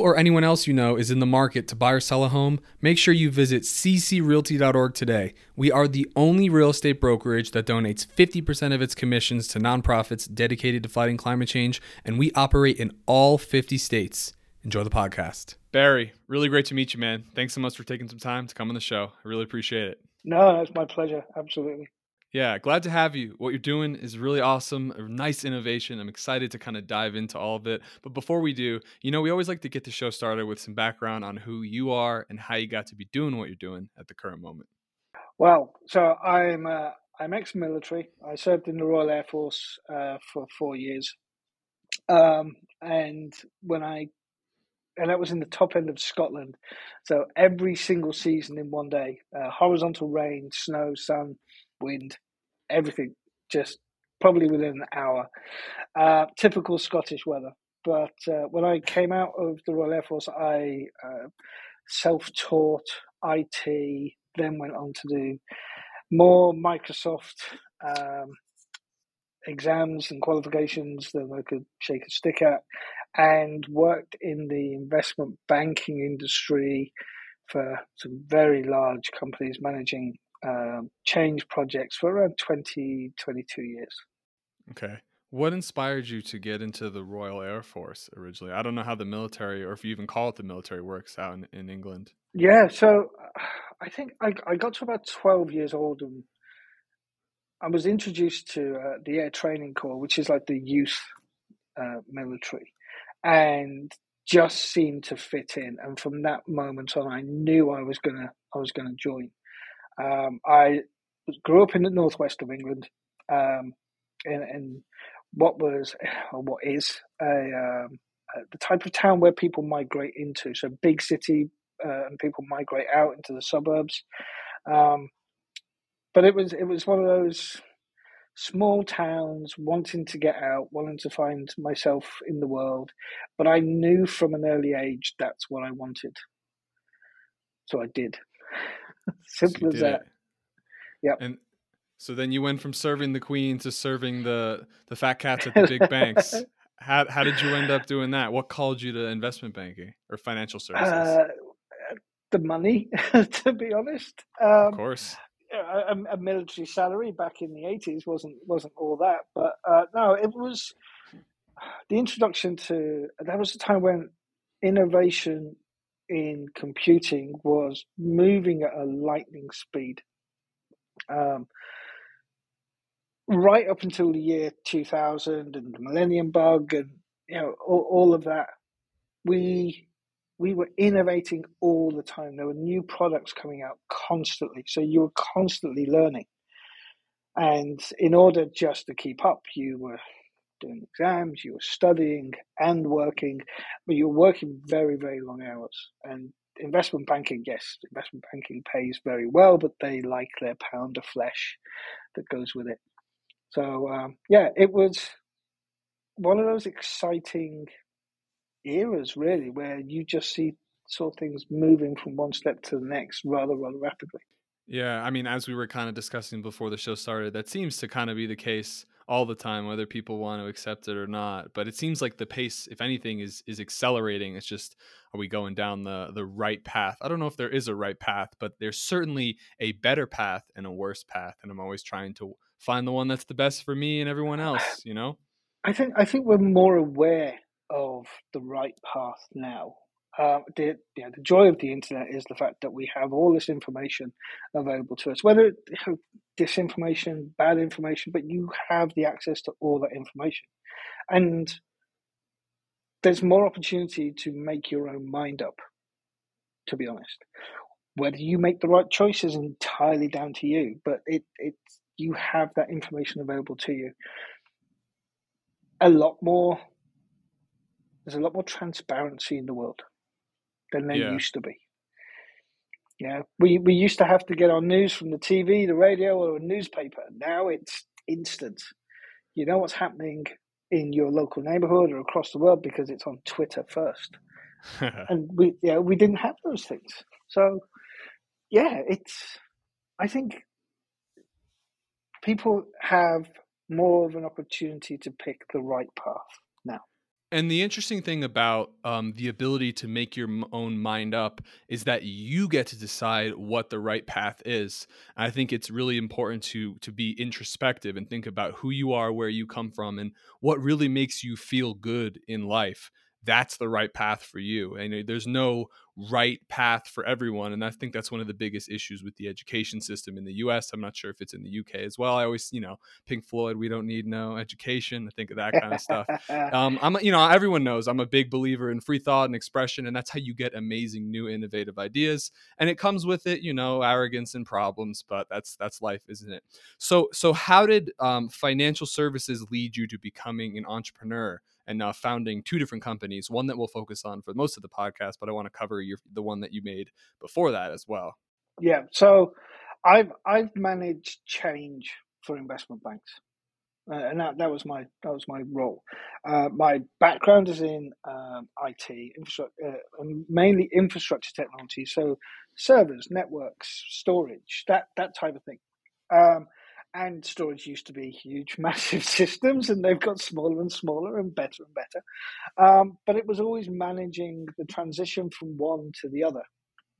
If you or anyone else you know is in the market to buy or sell a home, make sure you visit ccrealty.org today. We are the only real estate brokerage that donates 50% of its commissions to nonprofits dedicated to fighting climate change, and we operate in all 50 states. Enjoy the podcast. Barry, really great to meet you, man. Thanks so much for taking some time to come on the show. I really appreciate it. No, it's my pleasure. Absolutely. Yeah, glad to have you. What you're doing is really awesome, a nice innovation. I'm excited to kind of dive into all of it. But before we do, you know, we always like to get the show started with some background on who you are and how you got to be doing what you're doing at the current moment. Well, so I'm uh, I'm ex-military. I served in the Royal Air Force uh, for four years, um, and when I and that was in the top end of Scotland. So every single season in one day, uh, horizontal rain, snow, sun, wind, everything, just probably within an hour. Uh, typical Scottish weather. But uh, when I came out of the Royal Air Force, I uh, self taught IT, then went on to do more Microsoft um, exams and qualifications than I could shake a stick at, and worked in the investment banking industry for some very large companies managing um, change projects for around 20, 22 years. Okay. What inspired you to get into the Royal Air Force originally? I don't know how the military, or if you even call it the military, works out in, in England. Yeah, so I think I, I got to about 12 years old and I was introduced to uh, the Air Training Corps, which is like the youth uh, military, and just seemed to fit in. And from that moment on, I knew I was gonna I was gonna join. Um, I grew up in the northwest of England, um, in, in, what was or what is a, um, the type of town where people migrate into. So big city, uh, and people migrate out into the suburbs. Um, but it was it was one of those small towns wanting to get out, wanting to find myself in the world. But I knew from an early age that's what I wanted, so I did. Simple as that. Yeah. And so then you went from serving the queen to serving the the fat cats at the big banks. How how did you end up doing that? What called you to investment banking or financial services? Uh, the money, to be honest. Um, of course. A, a, military salary back in the eighties wasn't wasn't all that, but uh, no, it was the introduction to. That was a time when innovation in computing was moving at a lightning speed. Um, right up until the year 2000 and the millennium bug and you know all, all of that we we were innovating all the time. There were new products coming out constantly. So you were constantly learning. And in order just to keep up you were doing exams, you were studying and working, but you're working very, very long hours. And investment banking, yes, investment banking pays very well, but they like their pound of flesh that goes with it. So, um, yeah, it was one of those exciting eras, really, where you just see saw things moving from one step to the next rather, rather rapidly. Yeah, I mean, as we were kind of discussing before the show started, that seems to kind of be the case all the time, whether people want to accept it or not. But it seems like the pace, if anything, is is accelerating. It's just are we going down the the right path? I don't know if there is a right path, but there's certainly a better path and a worse path. And I'm always trying to find the one that's the best for me and everyone else. You know. I think I think we're more aware of the right path now uh, the, you know, the joy of the internet is the fact that we have all this information available to us, whether disinformation, bad information, but you have the access to all that information. And there's more opportunity to make your own mind up, to be honest. Whether you make the right choice is entirely down to you, but it, it you have that information available to you. A lot more there's a lot more transparency in the world than they yeah. used to be. Yeah, we, we used to have to get our news from the TV, the radio, or a newspaper. Now it's instant. You know what's happening in your local neighborhood or across the world because it's on Twitter first. and we yeah, we didn't have those things. So yeah, it's I think people have more of an opportunity to pick the right path. And the interesting thing about um, the ability to make your own mind up is that you get to decide what the right path is. And I think it's really important to to be introspective and think about who you are, where you come from, and what really makes you feel good in life that's the right path for you. And there's no right path for everyone. And I think that's one of the biggest issues with the education system in the US. I'm not sure if it's in the UK as well. I always, you know, Pink Floyd, we don't need no education. I think of that kind of stuff. Um, I'm, you know, everyone knows I'm a big believer in free thought and expression, and that's how you get amazing, new, innovative ideas. And it comes with it, you know, arrogance and problems, but that's that's life, isn't it? So, so how did um, financial services lead you to becoming an entrepreneur? And now founding two different companies. One that we'll focus on for most of the podcast, but I want to cover your the one that you made before that as well. Yeah, so I've I've managed change for investment banks, uh, and that, that was my that was my role. Uh, my background is in um, IT, infrastructure, uh, mainly infrastructure technology, so servers, networks, storage, that that type of thing. Um, and storage used to be huge, massive systems, and they've got smaller and smaller and better and better. Um, but it was always managing the transition from one to the other.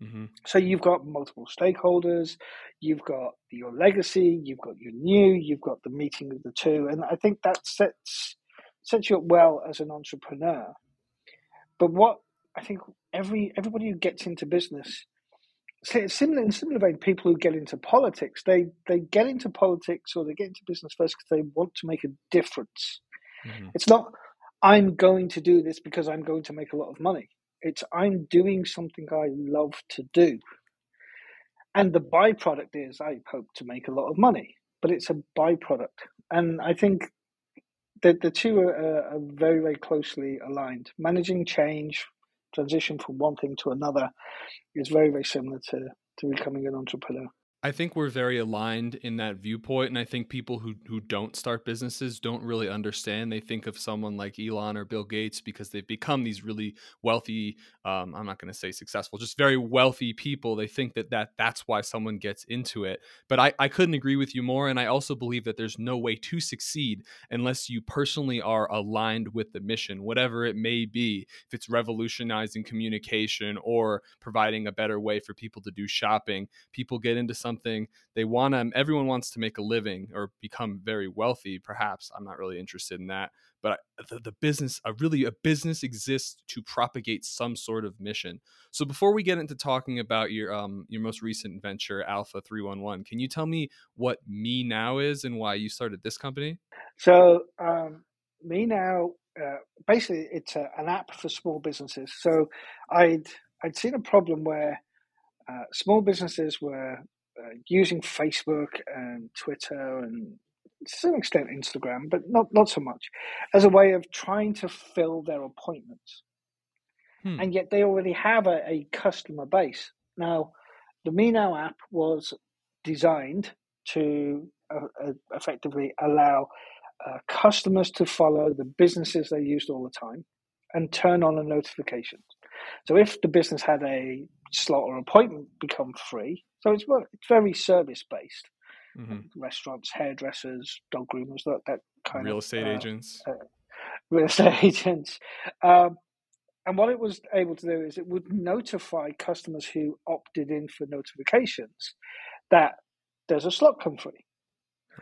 Mm-hmm. So you've got multiple stakeholders, you've got your legacy, you've got your new, you've got the meeting of the two, and I think that sets sets you up well as an entrepreneur. But what I think every everybody who gets into business similar in similar vein, people who get into politics, they they get into politics or they get into business first because they want to make a difference. Mm-hmm. It's not I'm going to do this because I'm going to make a lot of money. It's I'm doing something I love to do. And the byproduct is I hope to make a lot of money, but it's a byproduct. And I think that the two are, are very, very closely aligned. Managing change transition from one thing to another is very, very similar to, to becoming an entrepreneur. I think we're very aligned in that viewpoint, and I think people who who don't start businesses don't really understand. They think of someone like Elon or Bill Gates because they've become these really wealthy. Um, I'm not going to say successful, just very wealthy people. They think that that that's why someone gets into it. But I I couldn't agree with you more, and I also believe that there's no way to succeed unless you personally are aligned with the mission, whatever it may be. If it's revolutionizing communication or providing a better way for people to do shopping, people get into some something they want to everyone wants to make a living or become very wealthy perhaps i'm not really interested in that but the, the business a really a business exists to propagate some sort of mission. So before we get into talking about your um your most recent venture alpha 311 can you tell me what me now is and why you started this company? So um me now uh, basically it's a, an app for small businesses. So i'd i'd seen a problem where uh, small businesses were uh, using Facebook and Twitter and to some extent Instagram, but not not so much, as a way of trying to fill their appointments. Hmm. And yet they already have a, a customer base. Now, the Me Now app was designed to uh, uh, effectively allow uh, customers to follow the businesses they used all the time and turn on a notification. So if the business had a slot or appointment become free, so it's it's very service based. Mm-hmm. Restaurants, hairdressers, dog groomers, that that kind of real of estate uh, agents, uh, real estate agents. Um, and what it was able to do is it would notify customers who opted in for notifications that there's a slot come free.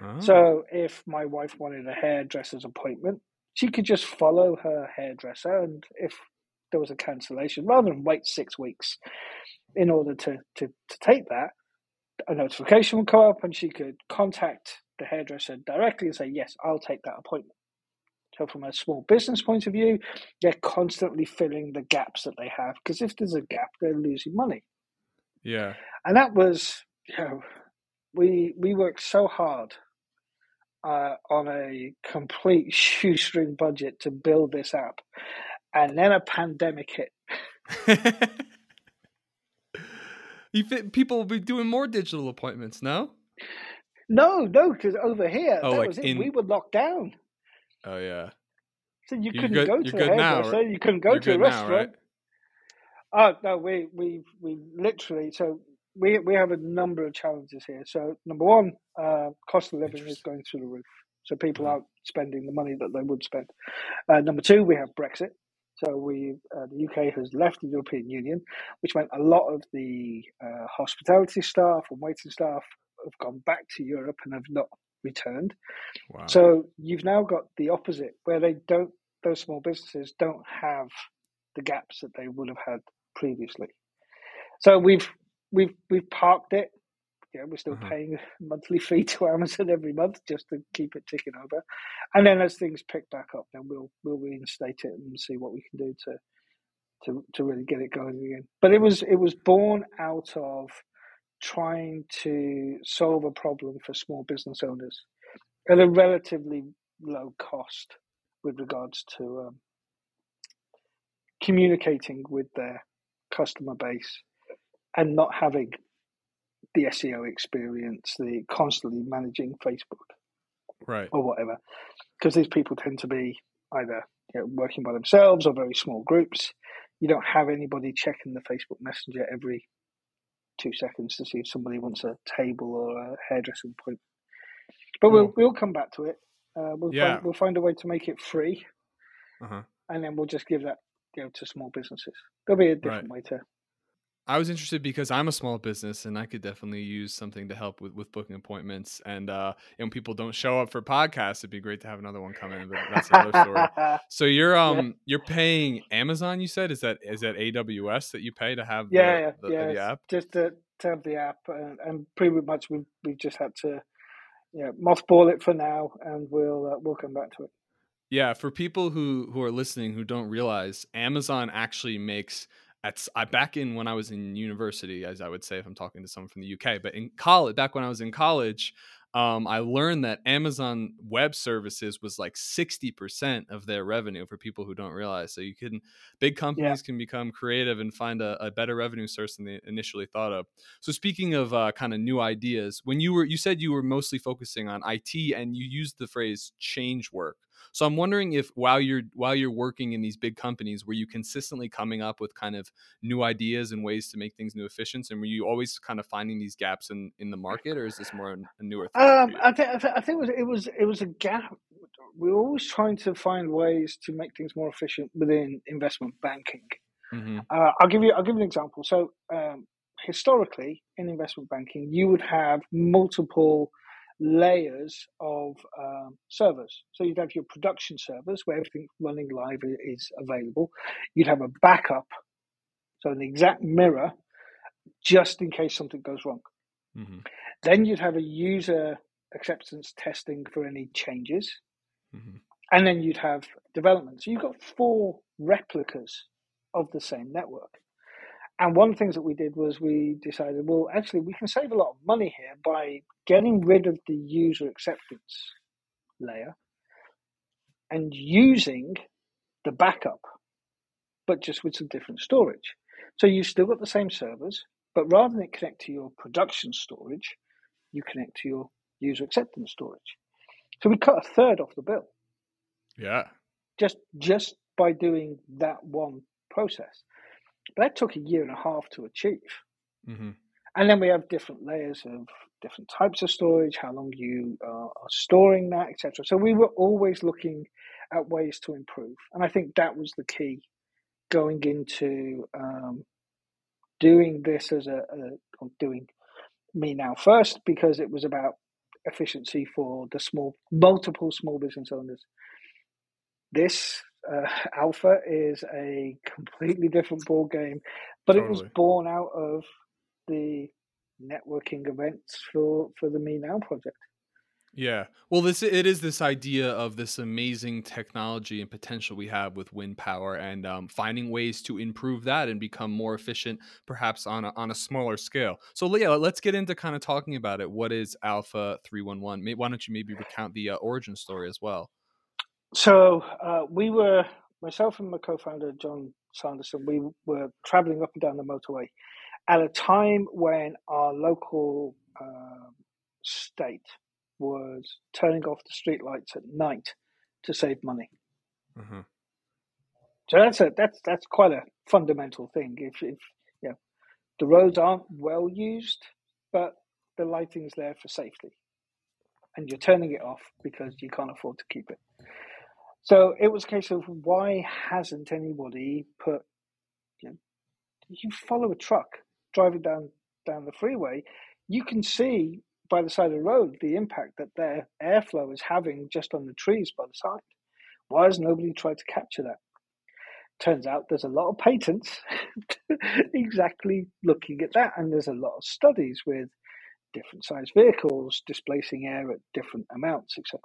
Oh. So if my wife wanted a hairdresser's appointment, she could just follow her hairdresser, and if there was a cancellation, rather than wait six weeks in order to, to, to take that, a notification would come up and she could contact the hairdresser directly and say, Yes, I'll take that appointment. So, from a small business point of view, they're constantly filling the gaps that they have because if there's a gap, they're losing money. Yeah. And that was, you know, we we worked so hard uh, on a complete shoestring budget to build this app, and then a pandemic hit. You think people will be doing more digital appointments now? No, no, because over here, oh, that like was it. In... We were locked down. Oh yeah. So you you're couldn't good, go to a hairdresser. Right? You couldn't go you're to a restaurant. Now, right? Oh no, we we we literally so we we have a number of challenges here. So number one, uh, cost of living is going through the roof. So people mm-hmm. aren't spending the money that they would spend. Uh, number two, we have Brexit. So we, uh, the UK has left the European Union, which meant a lot of the uh, hospitality staff and waiting staff have gone back to Europe and have not returned. Wow. So you've now got the opposite, where they don't; those small businesses don't have the gaps that they would have had previously. So we've we've we've parked it yeah, we're still mm-hmm. paying a monthly fee to Amazon every month just to keep it ticking over. And then as things pick back up, then we'll we'll reinstate it and see what we can do to to to really get it going again. But it was it was born out of trying to solve a problem for small business owners at a relatively low cost with regards to um, communicating with their customer base and not having the SEO experience, the constantly managing Facebook, right, or whatever, because these people tend to be either you know, working by themselves or very small groups. You don't have anybody checking the Facebook Messenger every two seconds to see if somebody wants a table or a hairdressing appointment. But we'll we'll come back to it. Uh, we'll yeah. find, we'll find a way to make it free, uh-huh. and then we'll just give that you know to small businesses. There'll be a different right. way to I was interested because I'm a small business and I could definitely use something to help with, with booking appointments. And uh, when people don't show up for podcasts, it'd be great to have another one come in. But that's another story. so you're um you're paying Amazon. You said is that is that AWS that you pay to have yeah the, yeah, the, the app just to, to have the app and, and pretty much we we just had to yeah mothball it for now and we'll uh, we'll come back to it. Yeah, for people who who are listening who don't realize, Amazon actually makes at I back in when I was in university, as I would say if I'm talking to someone from the UK, but in college, back when I was in college, um, I learned that Amazon Web Services was like 60% of their revenue for people who don't realize. So you can, big companies yeah. can become creative and find a, a, better revenue source than they initially thought of. So speaking of uh, kind of new ideas, when you were, you said you were mostly focusing on IT and you used the phrase change work. So I'm wondering if while you're while you're working in these big companies, were you consistently coming up with kind of new ideas and ways to make things new efficient, and were you always kind of finding these gaps in in the market, or is this more a newer thing? Um, I think I think it was it was it was a gap. We we're always trying to find ways to make things more efficient within investment banking. Mm-hmm. Uh, I'll give you I'll give you an example. So um, historically, in investment banking, you would have multiple layers of um, servers. So you'd have your production servers where everything running live is available. You'd have a backup, so an exact mirror, just in case something goes wrong. Mm-hmm. Then you'd have a user acceptance testing for any changes. Mm-hmm. And then you'd have development. So you've got four replicas of the same network. And one of the things that we did was we decided, well, actually, we can save a lot of money here by getting rid of the user acceptance layer and using the backup, but just with some different storage. So you've still got the same servers, but rather than connect to your production storage, you connect to your user acceptance storage. So we cut a third off the bill. Yeah. Just just by doing that one process. But that took a year and a half to achieve. Mm-hmm. And then we have different layers of different types of storage, how long you uh, are storing that, etc. So we were always looking at ways to improve, and I think that was the key going into um, doing this as a, a doing me now first because it was about efficiency for the small multiple small business owners. This uh, Alpha is a completely different ball game, but totally. it was born out of the networking events for for the Me Now project. Yeah. Well, this it is this idea of this amazing technology and potential we have with wind power, and um, finding ways to improve that and become more efficient, perhaps on a, on a smaller scale. So, Leah, let's get into kind of talking about it. What is Alpha Three One One? Why don't you maybe recount the uh, origin story as well? So uh, we were myself and my co-founder John Sanderson. We were traveling up and down the motorway at a time when our local uh, state was turning off the streetlights at night to save money. Mm-hmm. So that's a that's that's quite a fundamental thing. If if you know, the roads aren't well used, but the lighting's there for safety and you're turning it off because you can't afford to keep it. So it was a case of why hasn't anybody put you know, you follow a truck driving down down the freeway, you can see by the side of the road the impact that their airflow is having just on the trees by the side. Why has nobody tried to capture that? Turns out there's a lot of patents exactly looking at that, and there's a lot of studies with different size vehicles displacing air at different amounts, etc.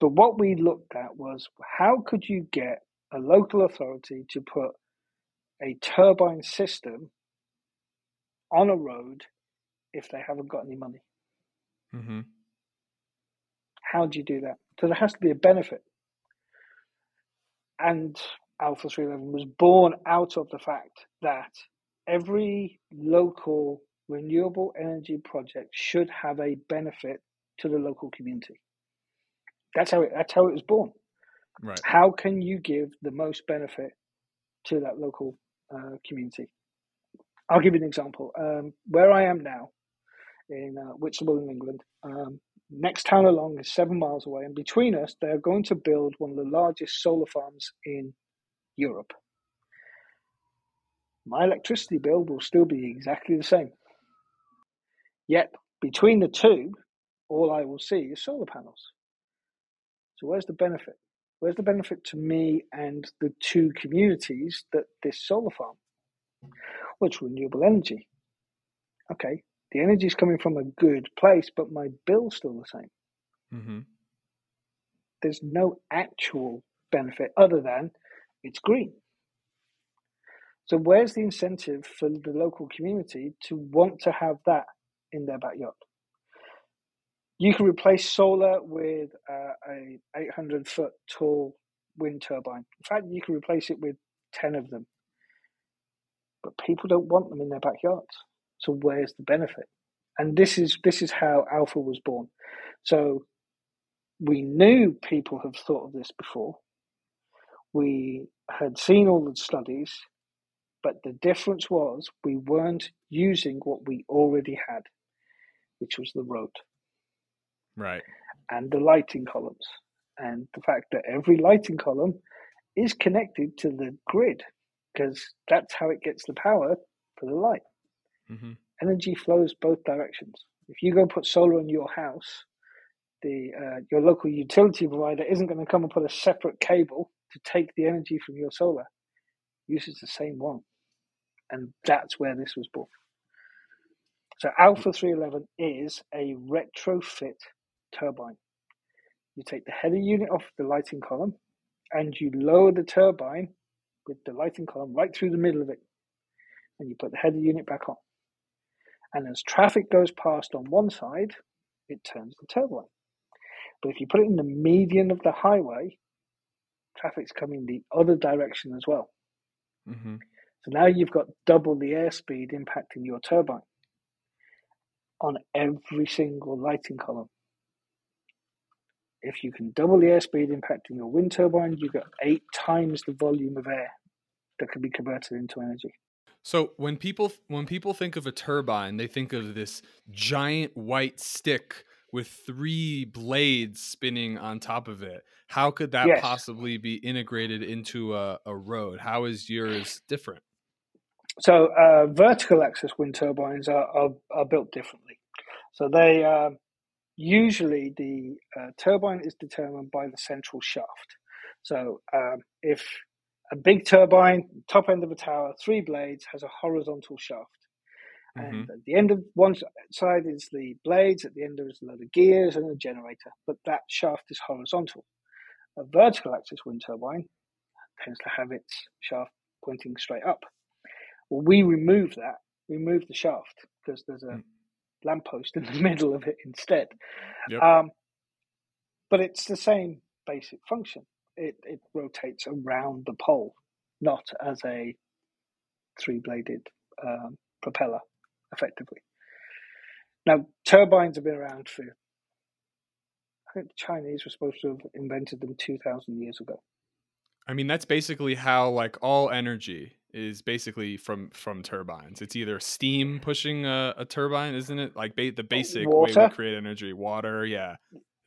But what we looked at was how could you get a local authority to put a turbine system on a road if they haven't got any money? Mm-hmm. How do you do that? So there has to be a benefit. And Alpha 311 was born out of the fact that every local renewable energy project should have a benefit to the local community. That's how it, that's how it was born. Right. How can you give the most benefit to that local uh, community? I'll give you an example. Um, where I am now, in uh, Whitstable in England, um, next town along is seven miles away, and between us, they're going to build one of the largest solar farms in Europe. My electricity bill will still be exactly the same. Yet, between the two, all I will see is solar panels. So where's the benefit? Where's the benefit to me and the two communities that this solar farm? Well, it's renewable energy. Okay, the energy is coming from a good place, but my bill's still the same. Mm-hmm. There's no actual benefit other than it's green. So where's the incentive for the local community to want to have that in their backyard? You can replace solar with uh, a 800 foot tall wind turbine. In fact, you can replace it with 10 of them. But people don't want them in their backyards. So where's the benefit? And this is this is how Alpha was born. So we knew people have thought of this before. We had seen all the studies, but the difference was we weren't using what we already had, which was the road. Right. And the lighting columns. And the fact that every lighting column is connected to the grid because that's how it gets the power for the light. Mm-hmm. Energy flows both directions. If you go put solar on your house, the uh, your local utility provider isn't going to come and put a separate cable to take the energy from your solar. Uses the same one, and that's where this was born. So Alpha 311 is a retrofit turbine. You take the header unit off the lighting column and you lower the turbine with the lighting column right through the middle of it. And you put the header unit back on. And as traffic goes past on one side, it turns the turbine. But if you put it in the median of the highway, traffic's coming the other direction as well. Mm-hmm. So now you've got double the airspeed impacting your turbine on every single lighting column. If you can double the airspeed impacting your wind turbine, you get eight times the volume of air that can be converted into energy. So when people when people think of a turbine, they think of this giant white stick with three blades spinning on top of it. How could that Yes. possibly be integrated into a, a road? How is yours different? So uh, vertical axis wind turbines are, are, are built differently. So they um usually the uh, turbine is determined by the central shaft. So um, if a big turbine, top end of a tower, three blades, has a horizontal shaft. And Mhm. at the end of one side is the blades, at the end there is a load of gears and a generator, but that shaft is horizontal. A vertical axis wind turbine tends to have its shaft pointing straight up. Well, we remove that, we remove the shaft because there's a Mm. Lamppost in the middle of it instead. Yep. Um, but it's the same basic function. It, it rotates around the pole, not as a three bladed um, propeller, effectively. Now, turbines have been around for, I think the Chinese were supposed to have invented them 2,000 years ago. I mean, that's basically how like all energy is basically from from turbines. It's either steam pushing a, a turbine, isn't it? Like ba- the basic water. way we create energy, water. Yeah,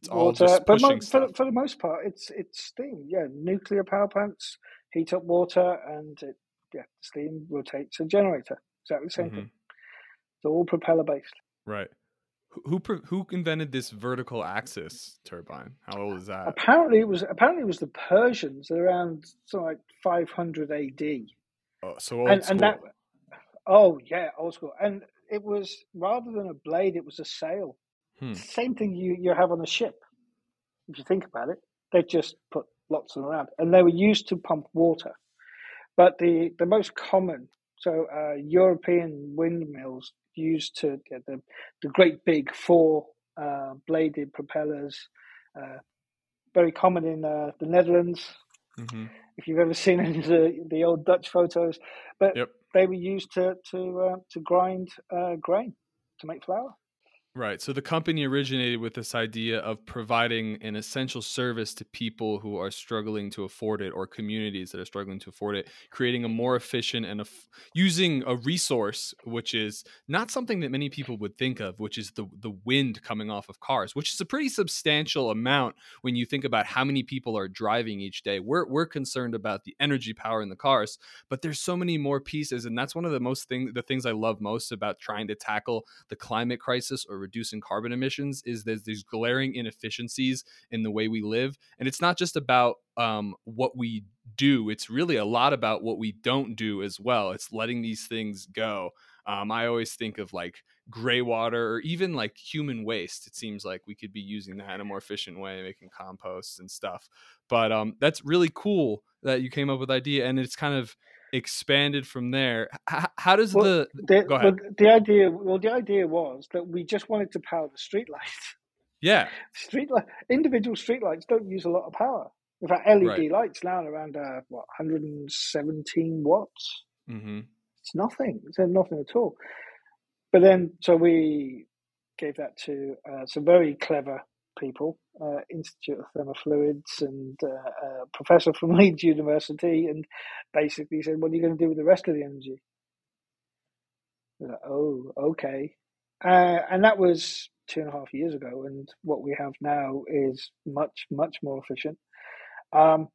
it's water. all just but mo- for, for the most part, it's it's steam. Yeah, nuclear power plants heat up water, and it, yeah, steam rotates a generator. Exactly the same mm-hmm. thing. It's all propeller based. Right. Who who invented this vertical axis turbine? How old is that? Apparently, it was apparently it was the Persians around something like 500 AD. Oh, so old and, school. And that, oh yeah, old school. And it was rather than a blade, it was a sail. Hmm. Same thing you you have on a ship. If you think about it, they just put lots of them around, and they were used to pump water. But the the most common, so uh, European windmills used to get the the great big four uh, bladed propellers. Uh, very common in uh, the Netherlands. Mm-hmm. If you've ever seen any of the, the old Dutch photos, but yep. they were used to to uh, to grind uh, grain to make flour. Right. So the company originated with this idea of providing an essential service to people who are struggling to afford it or communities that are struggling to afford it, creating a more efficient and a f- using a resource which is not something that many people would think of, which is the the wind coming off of cars, which is a pretty substantial amount when you think about how many people are driving each day. We're we're concerned about the energy power in the cars, but there's so many more pieces and that's one of the most thing the things I love most about trying to tackle the climate crisis or reducing carbon emissions is there's these glaring inefficiencies in the way we live. And it's not just about um, what we do it's really a lot about what we don't do as well. It's letting these things go. Um, i always think of like gray water or even like human waste it seems like we could be using that in a more efficient way making compost and stuff but um, that's really cool that you came up with idea and it's kind of expanded from there. H- how does well, the, the go ahead? Well, the idea, well, the idea was that we just wanted to power the streetlights. Yeah, street light, individual streetlights don't use a lot of power. In fact, LED right. lights now around uh, what 117 watts. Mm-hmm. It's nothing. It's nothing at all. But then, so we gave that to uh, some very clever people, uh, Institute of Thermofluids, and uh, a professor from Leeds University, and basically said, "What are you going to do with the rest of the energy?" Like, oh, okay, uh, and that was two and a half years ago, and what we have now is much, much more efficient. Um,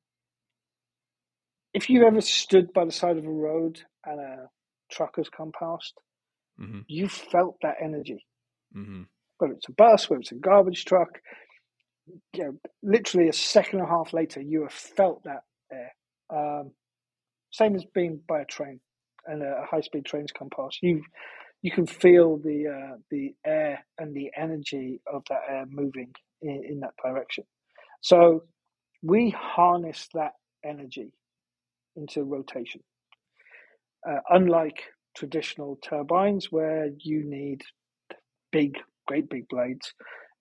if you ever stood by the side of a road and a truck has come past, mm-hmm. you felt that energy. Mm-hmm whether it's a bus, whether it's a garbage truck, you know, literally a second and a half later, you have felt that air. Um, same as being by a train and a high speed trains come past. You you can feel the uh, the air and the energy of that air moving in, in that direction. So we harness that energy into rotation. Uh, unlike traditional turbines, where you need big great big blades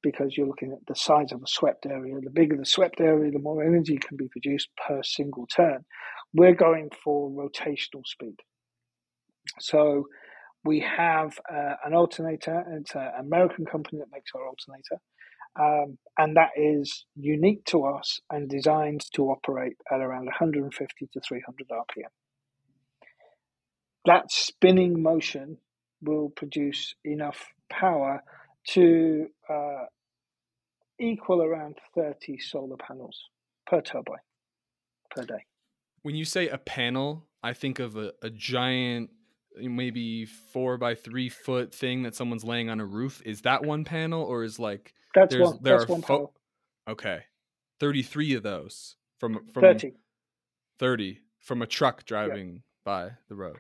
because you're looking at the size of a swept area. The bigger the swept area, the more energy can be produced per single turn. We're going for rotational speed. So we have uh, an alternator. It's an American company that makes our alternator. Um, and that is unique to us and designed to operate at around 150 to 300 RPM. That spinning motion will produce enough power to uh, equal around 30 solar panels per turbine per day. When you say a panel, I think of a, a giant, maybe four by three foot thing that someone's laying on a roof. Is that one panel, or is like that's one? There that's one fo- panel. Okay, thirty-three of those from from 30. 30 from a truck driving yeah. by the road.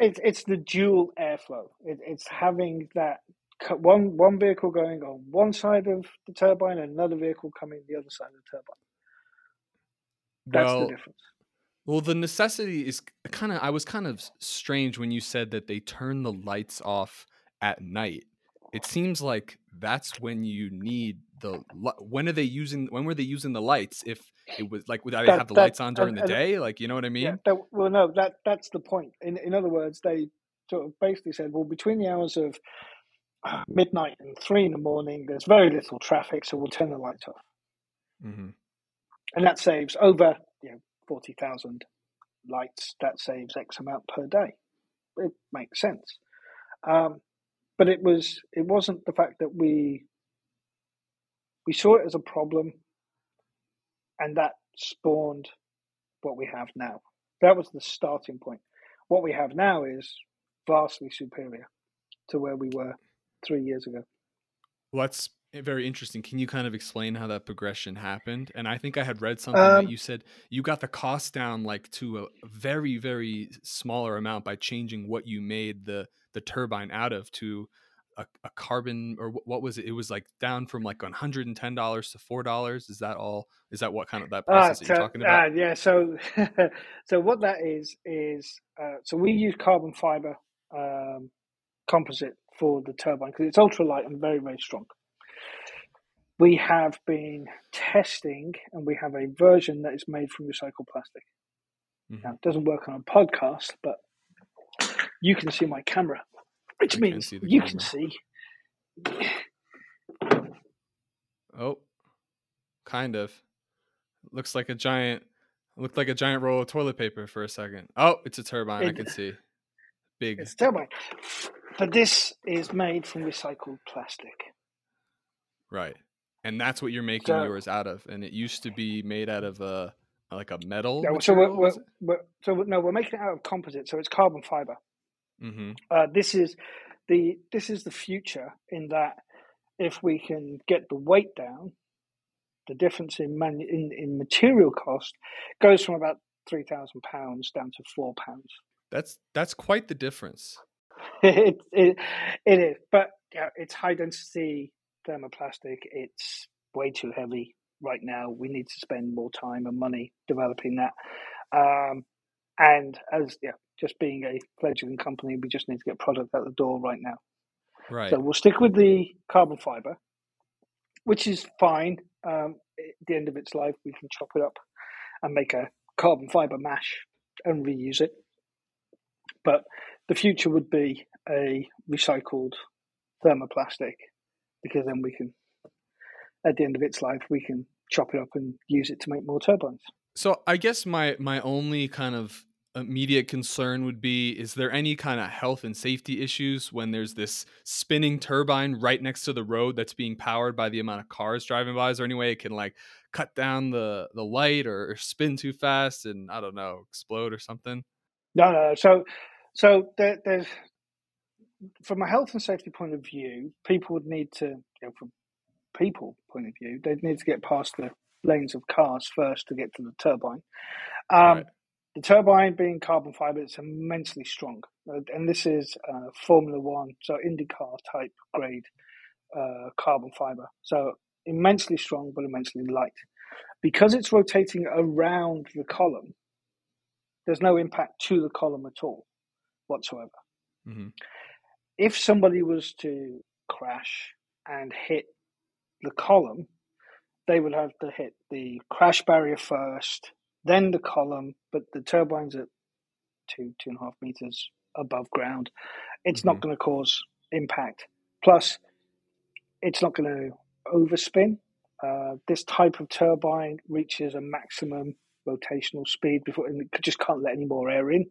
It's it's the dual airflow. It, it's having that one one vehicle going on one side of the turbine and another vehicle coming the other side of the turbine. That's well, the difference. Well, the necessity is kind of. I was kind of strange when you said that they turn the lights off at night. It seems like that's when you need the. When are they using? When were they using the lights? If it was like, would they have the that, lights on during the day? Like, you know what I mean? Yeah, that, well, no. That that's the point. In in other words, they sort of basically said, well, between the hours of midnight and three in the morning, there's very little traffic, so we'll turn the lights off. Mm-hmm. And that saves over you know, 40,000 lights, that saves X amount per day. It makes sense. Um, but it was it wasn't the fact that we we saw it as a problem and that spawned what we have now. That was the starting point. What we have now is vastly superior to where we were three years ago. Well, that's very interesting. Can you kind of explain how that progression happened? And I think I had read something Um, that you said you got the cost down like to a very, very smaller amount by changing what you made the the turbine out of to a, a carbon or what was it? It was like down from like one hundred and ten dollars to four dollars. Is that all? Is that what kind of that Ah, process that you're talking about? ah, yeah. So, so what that is is uh, so we use carbon fiber um, composite for the turbine because it's ultra light and very very strong. We have been testing, and we have a version that is made from recycled plastic. Mhm. Now, it doesn't work on a podcast, but you can see my camera, which I means you can see. Oh, kind of. Looks like a giant. Looked like a giant roll of toilet paper for a second. Oh, it's a turbine. I can see. Big. It's a turbine, but this is made from recycled plastic. Right. And that's what you're making So- yours out of. And it used to be made out of a like a metal. So we're, we're, we're so no, we're making it out of composite, so it's carbon fiber. Mhm. Uh, this is the this is the future in that if we can get the weight down, the difference in man, in, in material cost goes from about three thousand pounds down to four pounds. That's that's quite the difference. it, it it is, but yeah, it's high density thermoplastic. It's way too heavy right now. We need to spend more time and money developing that. Um, and as yeah, just being a fledgling company, we just need to get product out the door right now. Right. So we'll stick with the carbon fiber, which is fine. Um, at the end of its life, we can chop it up and make a carbon fiber mash and reuse it. But the future would be a recycled thermoplastic because then we can, at the end of its life, we can chop it up and use it to make more turbines. So I guess my my only kind of immediate concern would be is there any kind of health and safety issues when there's this spinning turbine right next to the road that's being powered by the amount of cars driving by is there any way it can like cut down the the light or, or spin too fast and i don't know explode or something No, no. So, so there, there's from a health and safety point of view, people would need to, you know, from people point of view, they'd need to get past the lanes of cars first to get to the turbine. Um. The turbine being carbon fiber, it's immensely strong, and this is uh, Formula One, so IndyCar type grade uh, carbon fiber. So immensely strong, but immensely light. Because it's rotating around the column, there's no impact to the column at all whatsoever. hmm If somebody was to crash and hit the column, they would have to hit the crash barrier first, then the column, but the turbine's at two, two and a half meters above ground. It's not Mhm. going to cause impact. Plus, it's not going to overspin. Uh, this type of turbine reaches a maximum rotational speed before and it just can't let any more air in.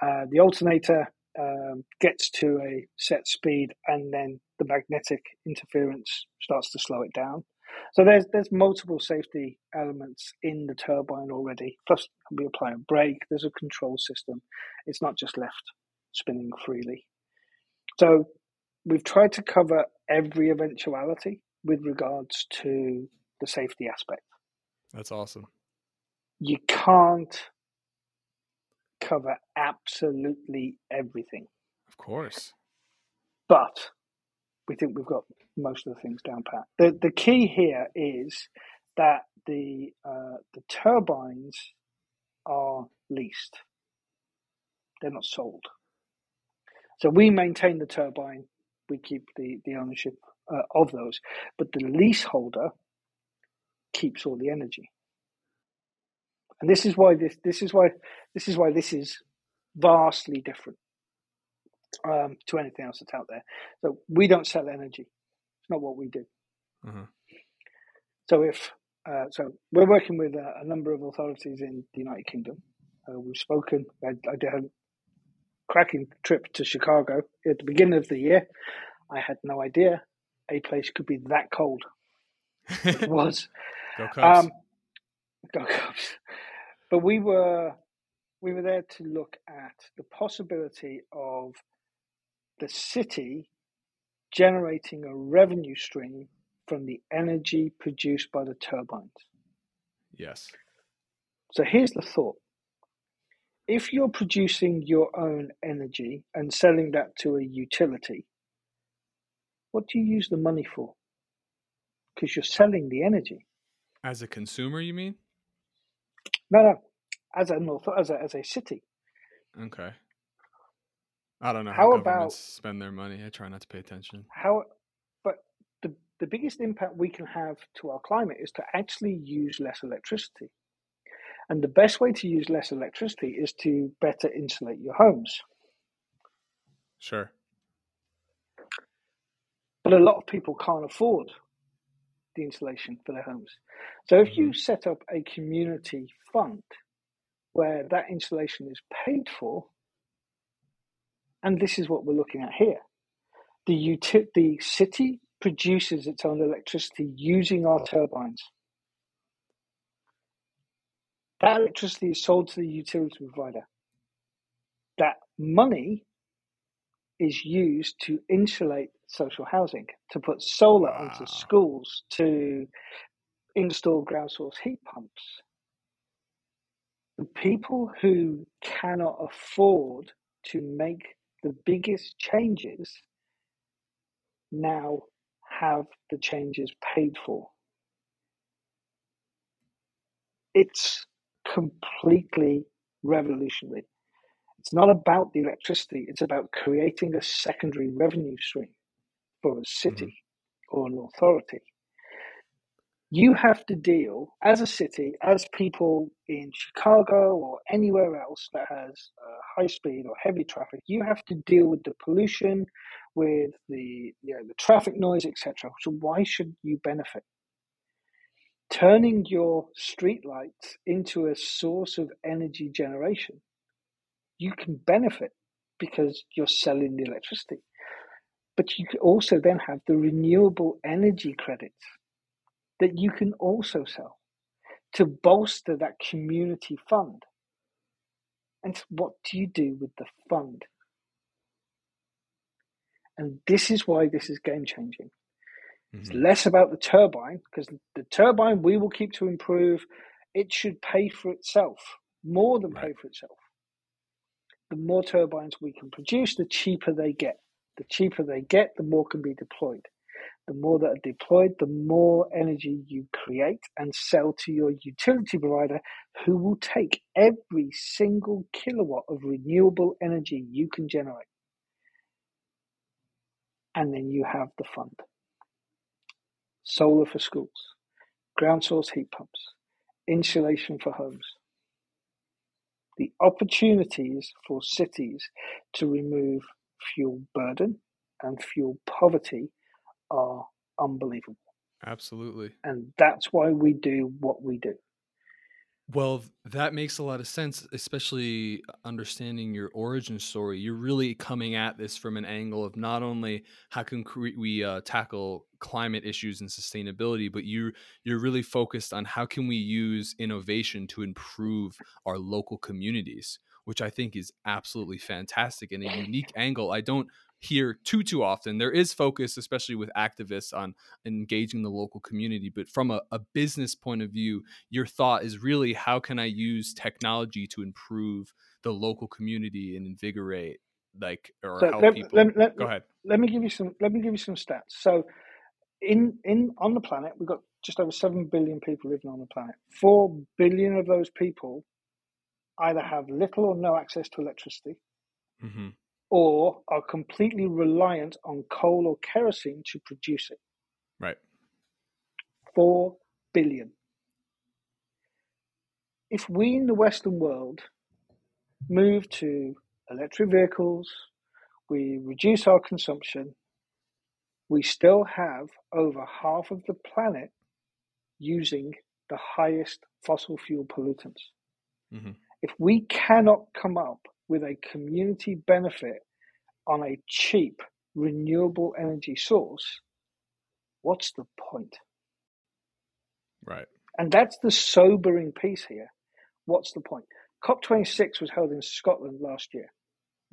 Uh, the alternator um, gets to a set speed, and then the magnetic interference starts to slow it down. So there's there's multiple safety elements in the turbine already. Plus, we apply a brake. There's a control system. It's not just left spinning freely. So we've tried to cover every eventuality with regards to the safety aspect. that's awesome You can't cover absolutely everything, of course but we think we've got most of the things down pat. The the key here is that the uh, the turbines are leased; they're not sold. So we maintain the turbine, we keep the the ownership uh, of those, but the leaseholder keeps all the energy. And this is why this this is why this is why this is vastly different um, to anything else that's out there. So we don't sell energy; it's not what we do. uh-huh. So if uh, so, we're working with a, a number of authorities in the United Kingdom, Uh, we've spoken. I, I did a cracking trip to Chicago at the beginning of the year. I had no idea a place could be that cold. It was. go Cubs. Um, go Cubs. But we were we were there to look at the possibility of the city generating a revenue stream from the energy produced by the turbines. Yes. So here's the thought. If you're producing your own energy and selling that to a utility, what do you use the money for? Because you're selling the energy. As a consumer, you mean? No, no. As a north, as a as a city. Okay. I don't know how, how about spend their money. I try not to pay attention. How, but the the biggest impact we can have to our climate is to actually use less electricity, and the best way to use less electricity is to better insulate your homes. Sure. But a lot of people can't afford the insulation for their homes. So if mm-hmm. you set up a community fund where that insulation is paid for, and this is what we're looking at here. The, uti- the city produces its own electricity using our turbines. That electricity is sold to the utility provider. That money is used to insulate social housing, to put solar wow. onto schools, to install ground source heat pumps. The people who cannot afford to make the biggest changes now have the changes paid for. It's completely revolutionary. It's not about the electricity, it's about creating a secondary revenue stream for a city mm-hmm. or an authority you have to deal as a city, as people in Chicago or anywhere else that has uh, high speed or heavy traffic, you have to deal with the pollution, with the you know, the traffic noise, etc. So why should you benefit? Turning your streetlights into a source of energy generation, you can benefit because you're selling the electricity. But you also then have the renewable energy credits that you can also sell to bolster that community fund. And what do you do with the fund? And this is why this is game changing. Mm-hmm. It's less about the turbine because the turbine we will keep to improve. It should pay for itself more than right. pay for itself. The more turbines we can produce, the cheaper they get. The cheaper they get, the more can be deployed the more that are deployed, the more energy you create and sell to your utility provider, who will take every single kilowatt of renewable energy you can generate. And then you have the fund solar for schools, ground source heat pumps, insulation for homes. The opportunities for cities to remove fuel burden and fuel poverty are unbelievable. Absolutely. And that's why we do what we do. Well, that makes a lot of sense, especially understanding your origin story. You're really coming at this from an angle of not only how can we uh, tackle climate issues and sustainability, but you you're really focused on how can we use innovation to improve our local communities, which I think is absolutely fantastic and a unique angle. I don't hear too too often. There is focus, especially with activists, on engaging the local community. But from a, a, business point of view, your thought is really how can I use technology to improve the local community and invigorate like or so help let, people. Let, let, Go ahead. Let me give you some. Let me give you some stats. So, in in on the planet, we've got just over seven billion people living on the planet. Four billion of those people either have little or no access to electricity. Mm-hmm or are completely reliant on coal or kerosene to produce it. Right. Four billion. If we in the Western world move to electric vehicles, we reduce our consumption, we still have over half of the planet using the highest fossil fuel pollutants. Mm-hmm. If we cannot come up with a community benefit on a cheap renewable energy source, what's the point? Right. And that's the sobering piece here. What's the point? COP26 was held in Scotland last year.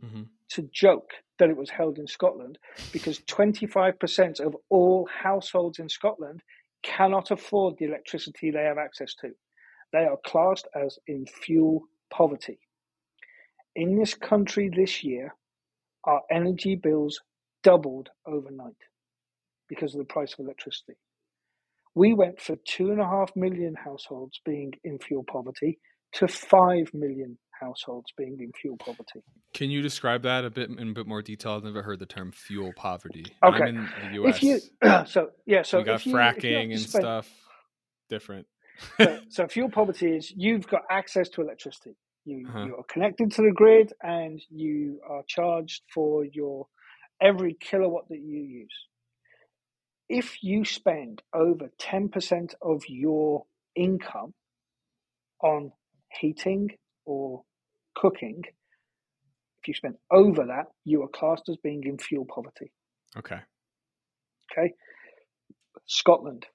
Mm-hmm. It's a joke that it was held in Scotland because 25% of all households in Scotland cannot afford the electricity they have access to. They are classed as in fuel poverty. In this country this year, our energy bills doubled overnight because of the price of electricity. We went from two and a half million households being in fuel poverty to five million households being in fuel poverty. Can you describe that a bit in a bit more detail? I've never heard the term fuel poverty. Okay. I'm in the US. If you so yeah, so we got if you, fracking and spend- stuff. Different. so, so fuel poverty is you've got access to electricity. You Uh-huh. you are connected to the grid and you are charged for your every kilowatt that you use. If you spend over ten percent of your income on heating or cooking, if you spend over that, you are classed as being in fuel poverty. Okay. Okay. Scotland,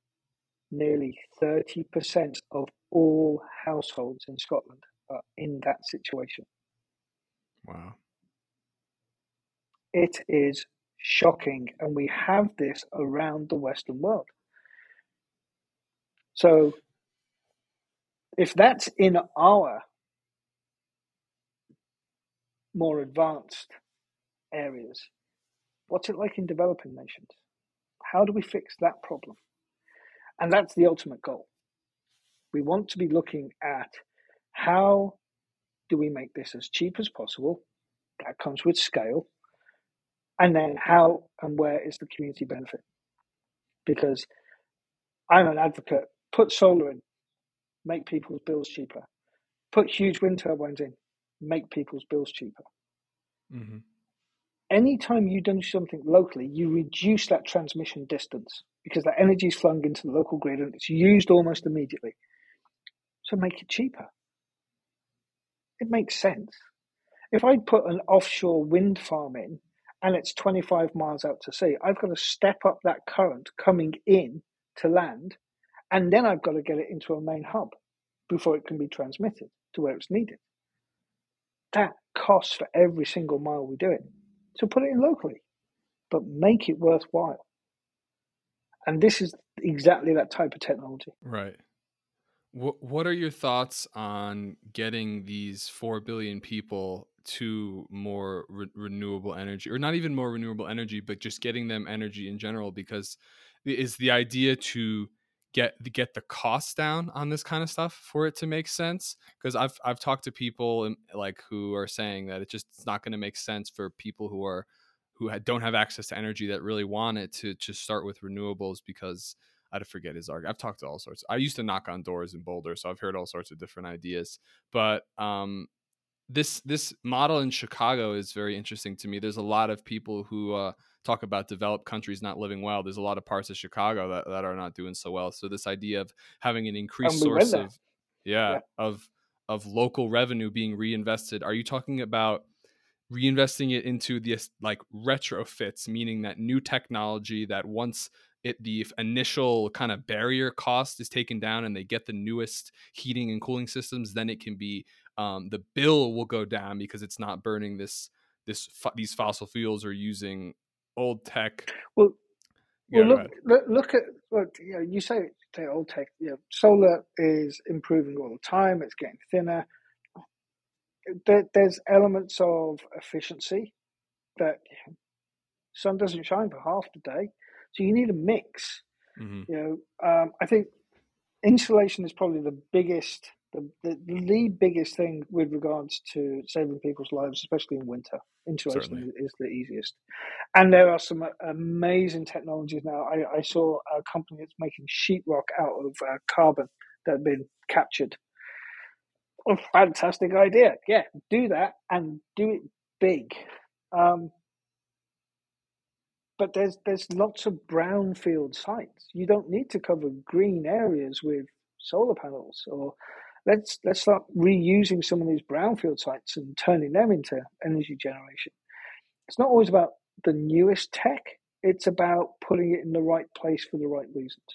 nearly 30% of all households in Scotland are in that situation. Wow. It is shocking, and we have this around the Western world. So, if that's in our more advanced areas, what's it like in developing nations? How do we fix that problem? And that's the ultimate goal. We want to be looking at how do we make this as cheap as possible? That comes with scale. And then how and where is the community benefit? Because I'm an advocate, put solar in, make people's bills cheaper. Put huge wind turbines in, make people's bills cheaper. hmm anytime you do something locally, you reduce that transmission distance because that energy is flung into the local grid and it's used almost immediately. So make it cheaper. It makes sense. If I put an offshore wind farm in and it's 25 miles out to sea, I've got to step up that current coming in to land and then I've got to get it into a main hub before it can be transmitted to where it's needed. That costs for every single mile we do it. So put it in locally, but make it worthwhile. And this is exactly that type of technology. Right. What What are your thoughts on getting these four billion people to more re- renewable energy, or not even more renewable energy, but just getting them energy in general? Because is the idea to get get the costs down on this kind of stuff for it to make sense? Because I've I've talked to people like who are saying that it just it's not going to make sense for people who are who don't have access to energy that really want it to to start with renewables because I forget his argument. I've talked to all sorts. I used to knock on doors in Boulder, so I've heard all sorts of different ideas. But um, this this model in Chicago is very interesting to me. There's a lot of people who uh, talk about developed countries not living well. There's a lot of parts of Chicago that, that are not doing so well. So this idea of having an increased source of yeah, Yeah. of of local revenue being reinvested. Are you talking about reinvesting it into this like retrofits, meaning that new technology that once it the initial kind of barrier cost is taken down and they get the newest heating and cooling systems, then it can be um, the bill will go down because it's not burning this this these fossil fuels or using old tech. Well, Yeah, well look, look, look at what you know. You say, say old tech. You know, solar is improving all the time. It's getting thinner. There, there's elements of efficiency that sun doesn't shine for half the day, so you need a mix. Mhm. You know, um, I think insulation is probably the biggest, the, the the biggest thing with regards to saving people's lives, especially in winter. Insulation Certainly. is, the easiest, and there are some amazing technologies now. I, I saw a company that's making sheetrock out of uh, carbon that had been captured. A fantastic idea! Yeah, do that and do it big. Um, but there's there's lots of brownfield sites. You don't need to cover green areas with solar panels or let's let's start reusing some of these brownfield sites and turning them into energy generation. It's not always about the newest tech; it's about putting it in the right place for the right reasons.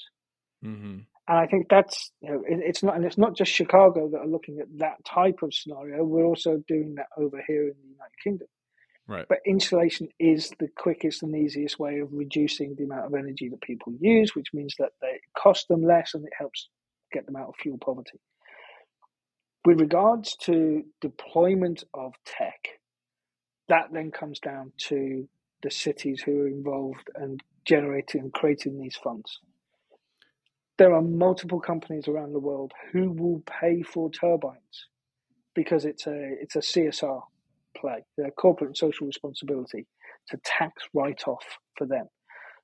Mm-hmm. And I think that's you know it, it's not and it's not just Chicago that are looking at that type of scenario. We're also doing that over here in the United Kingdom. Right. But insulation is the quickest and easiest way of reducing the amount of energy that people use, which means that they cost them less and it helps get them out of fuel poverty. With regards to deployment of tech, that then comes down to the cities who are involved and generating and creating these funds. There are multiple companies around the world who will pay for turbines because it's a it's a CSR play, their corporate and social responsibility. to tax write off for them.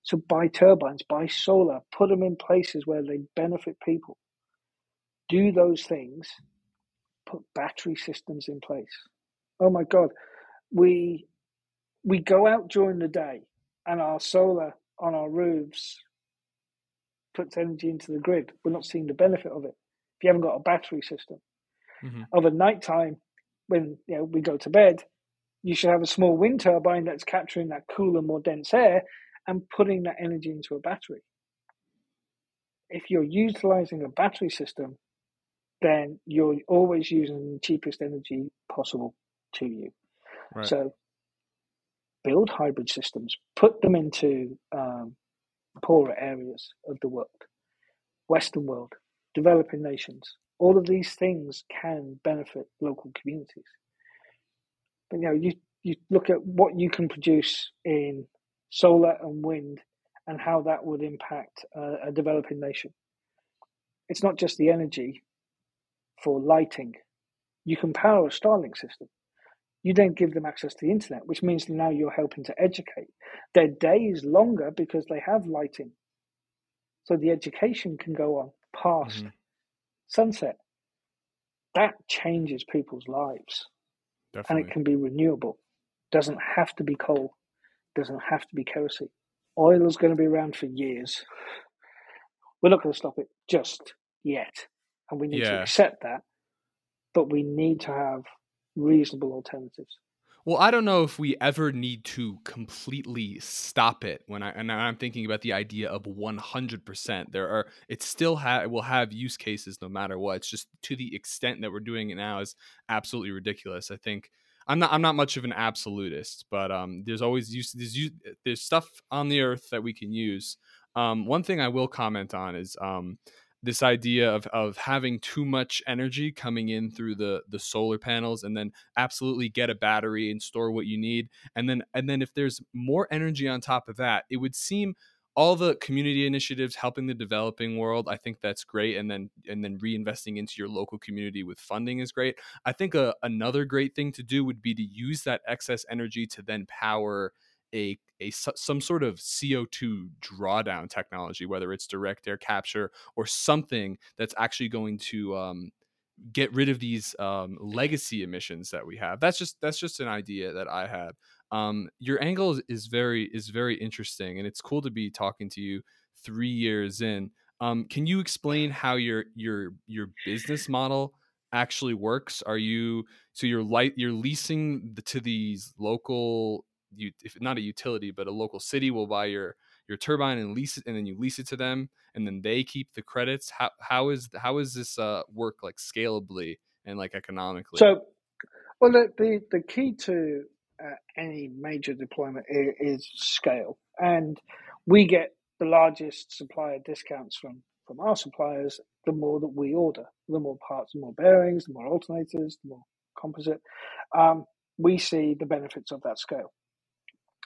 So buy turbines, buy solar, put them in places where they benefit people. Do those things, put battery systems in place. Oh my God, we we go out during the day and our solar on our roofs puts energy into the grid. We're not seeing the benefit of it if you haven't got a battery system. Mm-hmm. Over night time, when you know we go to bed, you should have a small wind turbine that's capturing that cooler, more dense air and putting that energy into a battery. If you're utilizing a battery system, then you're always using the cheapest energy possible to you. Right. So build hybrid systems, put them into um, poorer areas of the world, Western world, developing nations. All of these things can benefit local communities. But you know, you you look at what you can produce in solar and wind, and how that would impact a developing nation. It's not just the energy for lighting. You can power a Starlink system. You then give them access to the internet, which means now you're helping to educate. Their day is longer because they have lighting. So the education can go on past mm-hmm. Sunset. That changes people's lives. Definitely. And it can be renewable. Doesn't have to be coal. Doesn't have to be kerosene. Oil is going to be around for years. We're not going to stop it just yet. And we need yeah. to accept that. But we need to have reasonable alternatives. Well, I don't know if we ever need to completely stop it. When I and I'm thinking about the idea of 100%. There are it still ha- will have use cases no matter what. It's just to the extent that we're doing it now is absolutely ridiculous. I think I'm not I'm not much of an absolutist, but um, there's always use there's there's stuff on the earth that we can use. Um, one thing I will comment on is um, this idea of, of having too much energy coming in through the the solar panels and then absolutely get a battery and store what you need and then and then if there's more energy on top of that it would seem all the community initiatives helping the developing world i think that's great and then and then reinvesting into your local community with funding is great. I think a, another great thing to do would be to use that excess energy to then power a, a some sort of CO2 drawdown technology, whether it's direct air capture or something that's actually going to um, get rid of these um, legacy emissions that we have. That's just that's just an idea that I have. Um, your angle is, very is very interesting, and it's cool to be talking to you three years in. Um, can you explain how your your your business model actually works? Are you so you're light you're leasing the, to these local if not a utility but a local city will buy your your turbine and lease it and then you lease it to them and then they keep the credits. How how is how is this uh work like scalably and like economically? So well the the, the key to uh, any major deployment is, is scale and we get the largest supplier discounts from from our suppliers the more that we order the more parts the more bearings the more alternators the more composite. Um, we see the benefits of that scale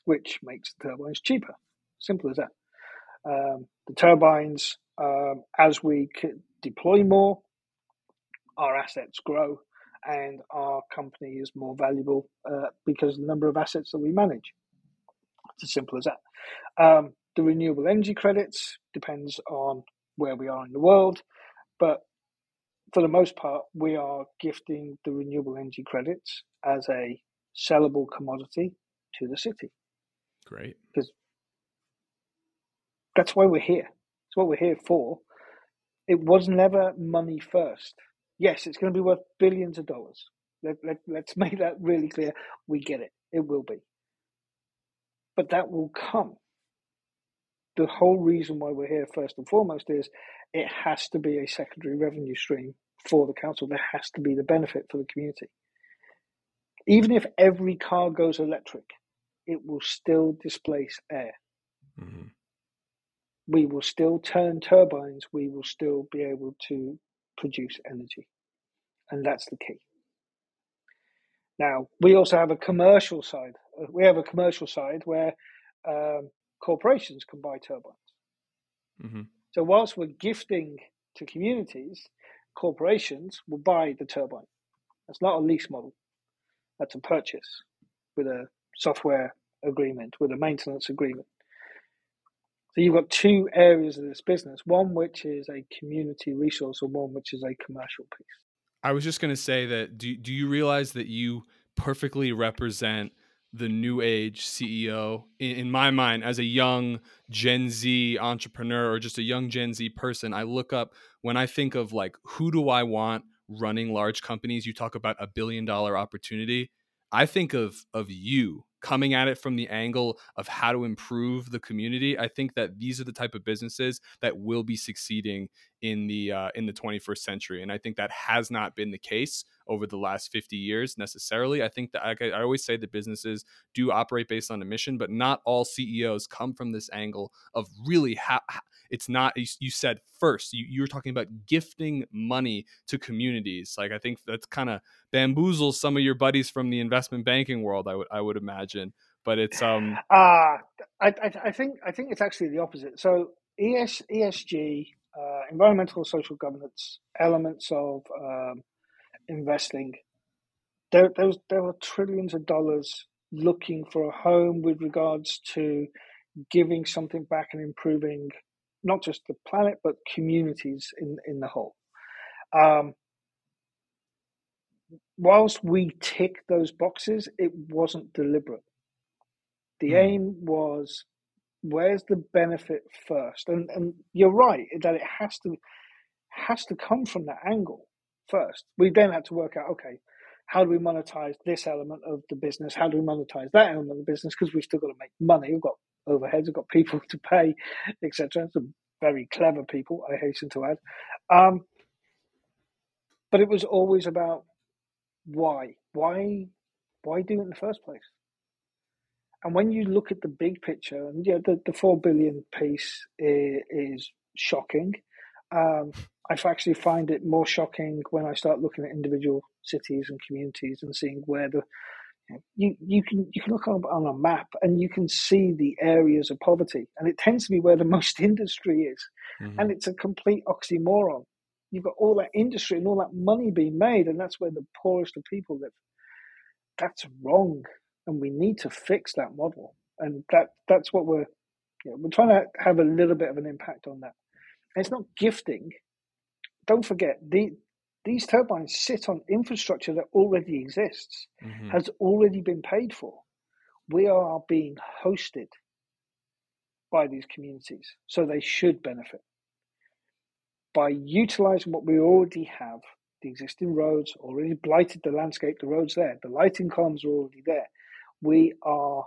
which makes the turbines cheaper. Simple as that. Um, the turbines, um, as we deploy more, our assets grow and our company is more valuable uh, because of the number of assets that we manage. It's as simple as that. Um, the renewable energy credits depends on where we are in the world, but for the most part, we are gifting the renewable energy credits as a sellable commodity to the city. Great. Because that's why we're here. It's what we're here for. It was never money first. Yes, it's going to be worth billions of dollars. Let, let, let's make that really clear. We get it. It will be. But that will come. The whole reason why we're here, first and foremost, is it has to be a secondary revenue stream for the council. There has to be the benefit for the community. Even if every car goes electric, it will still displace air. Mm-hmm. We will still turn turbines. We will still be able to produce energy. And that's the key. Now, we also have a commercial side. We have a commercial side where um, corporations can buy turbines. Mm-hmm. So, whilst we're gifting to communities, corporations will buy the turbine. That's not a lease model, that's a purchase with a software agreement, with a maintenance agreement. So you've got two areas of this business one which is a community resource, and one which is a commercial piece. I was just going to say that do, do you realize that you perfectly represent the new age CEO in, in, my mind as a young Gen Z entrepreneur or just a young Gen Z person. I look up when I think of like who do I want running large companies. You talk about a billion dollar opportunity. I think of of you coming at it from the angle of how to improve the community. I think that these are the type of businesses that will be succeeding in the uh, in the 21st century, and I think that has not been the case over the last 50 years necessarily. I think that like I always say that businesses do operate based on a mission, but not all CEOs come from this angle of really how it's not you said first you, you were talking about gifting money to communities like i think that's kind of bamboozles some of your buddies from the investment banking world i would i would imagine but it's um uh I, I, I think i think it's actually the opposite. So ES, esg uh, environmental social governance elements of um, investing, there, there, there were trillions of dollars looking for a home with regards to giving something back and improving not just the planet but communities in, in the whole. Um, whilst we tick those boxes, it wasn't deliberate. The mm. aim was where's the benefit first, and and you're right that it has to has to come from that angle first. We then had to work out, okay, how do we monetize this element of the business? How do we monetize that element of the business? Because we've still got to make money. We've got overheads, we've got people to pay, etc. Some very clever people, I hasten to add. Um, but it was always about why, why, why do it in the first place? And when you look at the big picture, and yeah, the, the four billion piece is, is shocking. Um, I actually find it more shocking when I start looking at individual cities and communities and seeing where the you you can you can look on, on a map and you can see the areas of poverty, and it tends to be where the most industry is, mm-hmm. and it's a complete oxymoron. You've got all that industry and all that money being made, and that's where the poorest of people live. That's wrong, and we need to fix that model. And that that's what we're you know, we're trying to have a little bit of an impact on that. And it's not gifting don't forget the, these turbines sit on infrastructure that already exists, mm-hmm. has already been paid for. We are being hosted by these communities, so they should benefit. By utilizing what we already have, the existing roads already blighted the landscape, the roads there, the lighting columns are already there. We are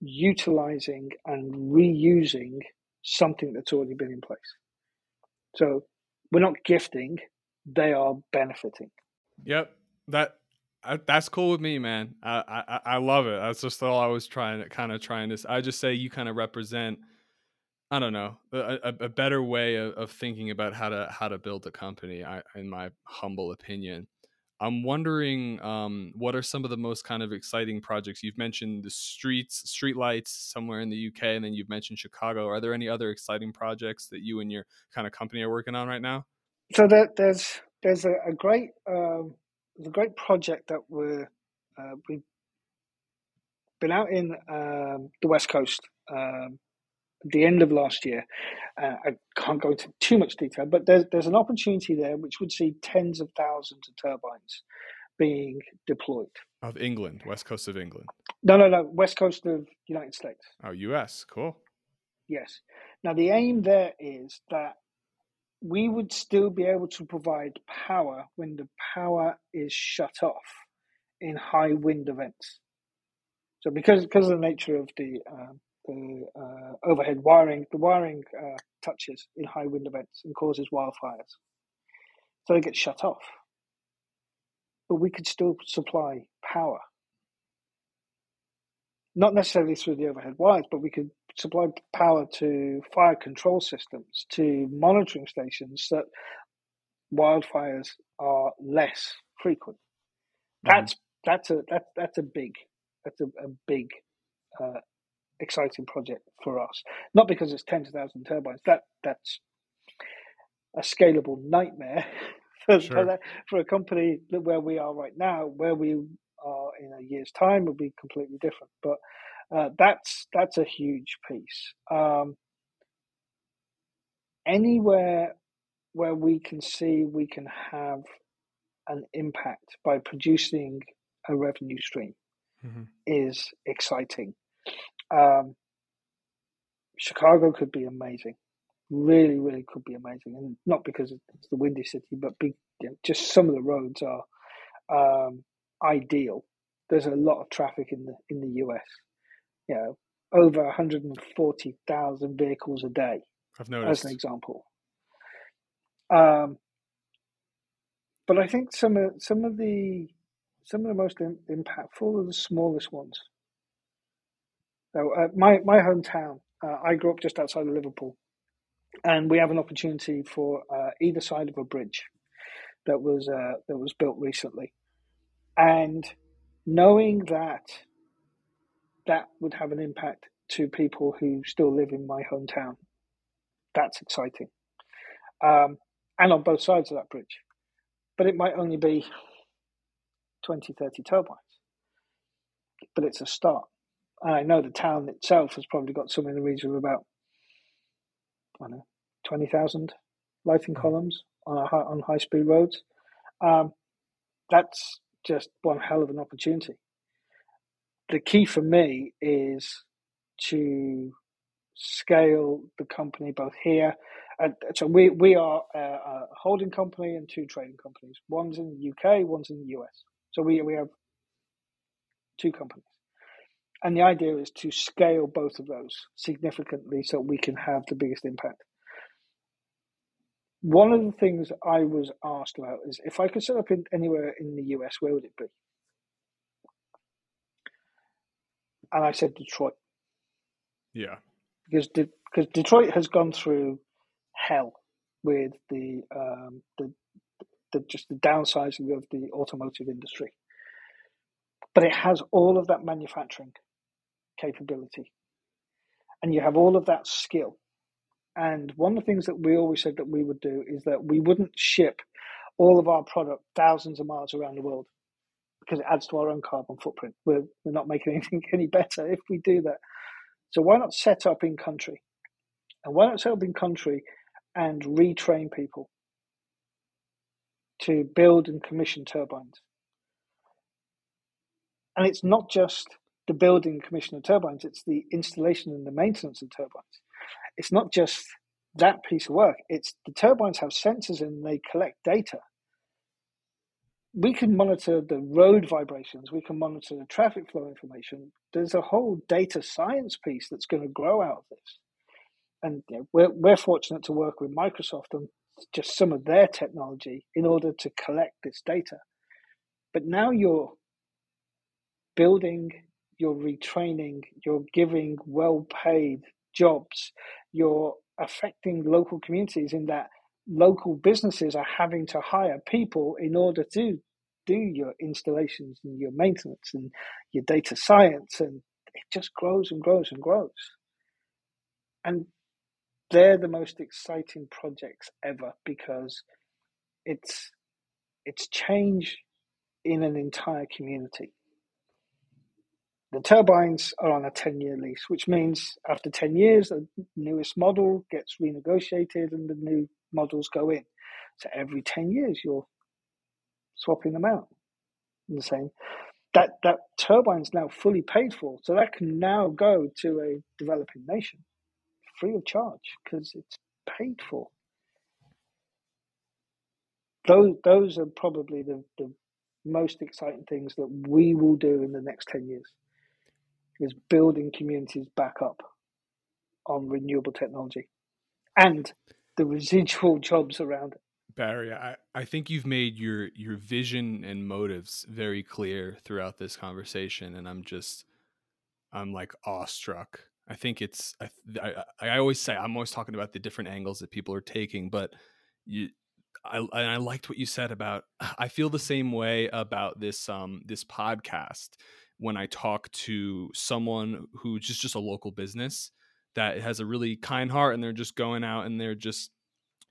utilizing and reusing something that's already been in place. So we're not gifting; they are benefiting. Yep that that's cool with me, man. I, I I love it. That's just all I was trying to kind of trying to. I just say you kind of represent. I don't know a, a, a better way of, of, thinking about how to how to build a company. I, in my humble opinion, I'm wondering um, what are some of the most kind of exciting projects you've mentioned the streets, street lights somewhere in the UK, and then you've mentioned Chicago. Are there any other exciting projects that you and your kind of company are working on right now? So there, there's there's a, a great um, a great project that we're uh, we've been out in um, the west coast um, at the end of last year. Uh, I can't go into too much detail, but there's there's an opportunity there which would see tens of thousands of turbines being deployed. Of England, west coast of England. No, no, no, west coast of the United States. Oh, U.S. Cool. Yes. Now the aim there is that we would still be able to provide power when the power is shut off in high wind events. So because because of the nature of the uh, the uh, overhead wiring, the wiring uh, touches in high wind events and causes wildfires. So they get shut off. But we could still supply power. Not necessarily through the overhead wires, but we could supply power to fire control systems, to monitoring stations that wildfires are less frequent. Mm-hmm. That's that's a that, that's a big that's a, a big uh, exciting project for us. Not because it's tens of thousands turbines. That that's a scalable nightmare for, sure. for, for, a company where we are right now. Where we are in a year's time will be completely different. But uh, that's that's a huge piece. Um, anywhere where we can see we can have an impact by producing a revenue stream mm-hmm. is exciting. Um, Chicago could be amazing, really, really could be amazing, and not because it's the windy city, but be, you know, just some of the roads are um, ideal. There's a lot of traffic in the in the US. You know, over 140,000 vehicles a day. I've noticed as an example. Um, but I think some of some of the some of the most in, impactful are the smallest ones. So, uh, my my hometown, uh, I grew up just outside of Liverpool, and we have an opportunity for uh, either side of a bridge that was uh, that was built recently, and knowing that that would have an impact to people who still live in my hometown, that's exciting, um, and on both sides of that bridge, but it might only be 20, 30 turbines, but it's a start and I know the town itself has probably got somewhere in the region of about, I don't know, 20,000 lighting mm. columns on, a, on high speed roads. Um, that's just one hell of an opportunity. The key for me is to scale the company both here. And so we, we are a, a holding company and two trading companies. One's in the UK, one's in the US. So we, we have two companies. And the idea is to scale both of those significantly so we can have the biggest impact. One of the things I was asked about is if I could set up in anywhere in the US, where would it be? And I said Detroit. Yeah. Because De- because Detroit has gone through hell with the um, the, the just the downsizing of the automotive industry. But it has all of that manufacturing capability. And you have all of that skill. And one of the things that we always said that we would do is that we wouldn't ship all of our product thousands of miles around the world because it adds to our own carbon footprint. We're, we're not making anything any better if we do that. So why not set up in country? And why not set up in country and retrain people to build and commission turbines? And it's not just the building commission of turbines, it's the installation and the maintenance of turbines. It's not just that piece of work, it's the turbines have sensors and they collect data. We can monitor the road vibrations, we can monitor the traffic flow information. There's a whole data science piece that's going to grow out of this. And you know, we're, we're fortunate to work with Microsoft on just some of their technology in order to collect this data. But now you're building you're retraining, you're giving well paid jobs, you're affecting local communities in that local businesses are having to hire people in order to do your installations and your maintenance and your data science and it just grows and grows and grows. And they're the most exciting projects ever because it's it's change in an entire community the turbines are on a 10 year lease, which means after 10 years, the newest model gets renegotiated and the new models go in. So every 10 years, you're swapping them out. And the same. That, that turbine's now fully paid for. So that can now go to a developing nation free of charge because it's paid for. those those are probably the, the most exciting things that we will do in the next 10 years is building communities back up on renewable technology and the residual jobs around it Barry, I, I think you've made your your vision and motives very clear throughout this conversation, and I'm just I'm like awestruck. I think it's I, I, I always say I'm always talking about the different angles that people are taking, but you I and I liked what you said about I feel the same way about this um this podcast when I talk to someone who's just just a local business that has a really kind heart and they're just going out and they're just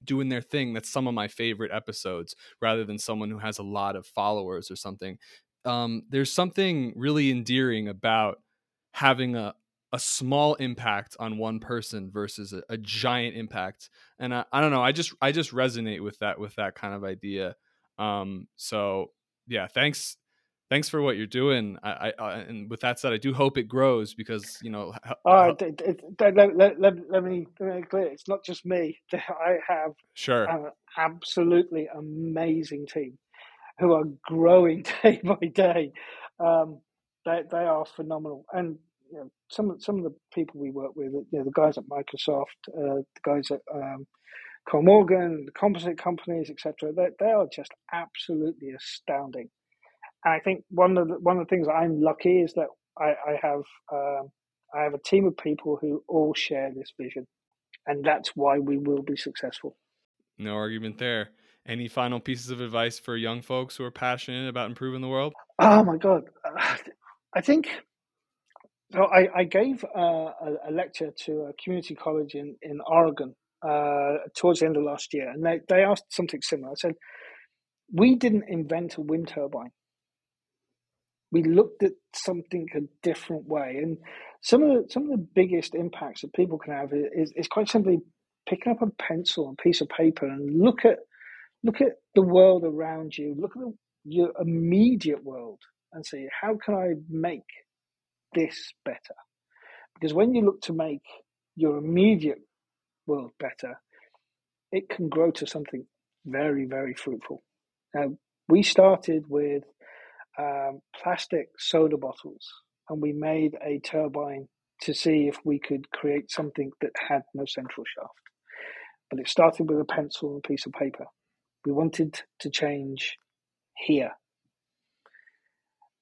doing their thing that's some of my favorite episodes rather than someone who has a lot of followers or something. Um, there's something really endearing about having a, a small impact on one person versus a, a giant impact and I, I, don't know i just i just resonate with that with that kind of idea. Um, so yeah thanks thanks for what you're doing. I, I, and with that said, I do hope it grows because you know. Uh, it, let, let, let, let me clear. It's not just me. I have sure an absolutely amazing team who are growing day by day. Um, they they are phenomenal, and you know, some some of the people we work with, you know, the guys at Microsoft, uh, the guys at um, Morgan, the composite companies, etc. They they are just absolutely astounding and I think one of the, one of the things I'm lucky is that I, I have um, I have a team of people who all share this vision, and that's why we will be successful. No argument there. Any final pieces of advice for young folks who are passionate about improving the world? Oh my god, I think. So I, I gave uh, a, a, lecture to a community college in in Oregon uh, towards the end of last year, and they, they asked something similar. I said, "We didn't invent a wind turbine we looked at something a different way. And some of the some of the biggest impacts that people can have is, is quite simply picking up a pencil and piece of paper and look at look at the world around you, look at the, your immediate world and say, how can I make this better? Because when you look to make your immediate world better, it can grow to something very, very fruitful. Now, we started with um, plastic soda bottles and we made a turbine to see if we could create something that had no central shaft. But it started with a pencil and a piece of paper. We wanted to change here.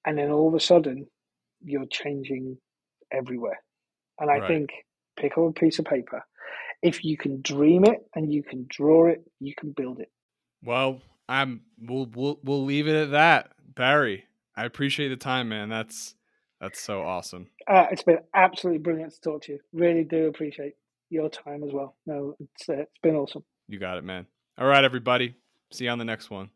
And then all of a sudden, you're changing everywhere. And I right. think pick up a piece of paper. If you can dream it and you can draw it, you can build it. Well, I'm we'll we'll we'll leave it at that. Barry, I appreciate the time, man. That's that's so awesome. Uh, it's been absolutely brilliant to talk to you. Really do appreciate your time as well. No, it's uh, it's been awesome. You got it, man. All right, everybody. See you on the next one.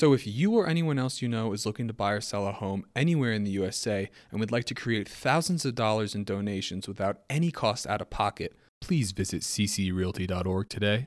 So, if you or anyone else you know is looking to buy or sell a home anywhere in the USA and would like to create thousands of dollars in donations without any cost out of pocket, please visit ccrealty.org today.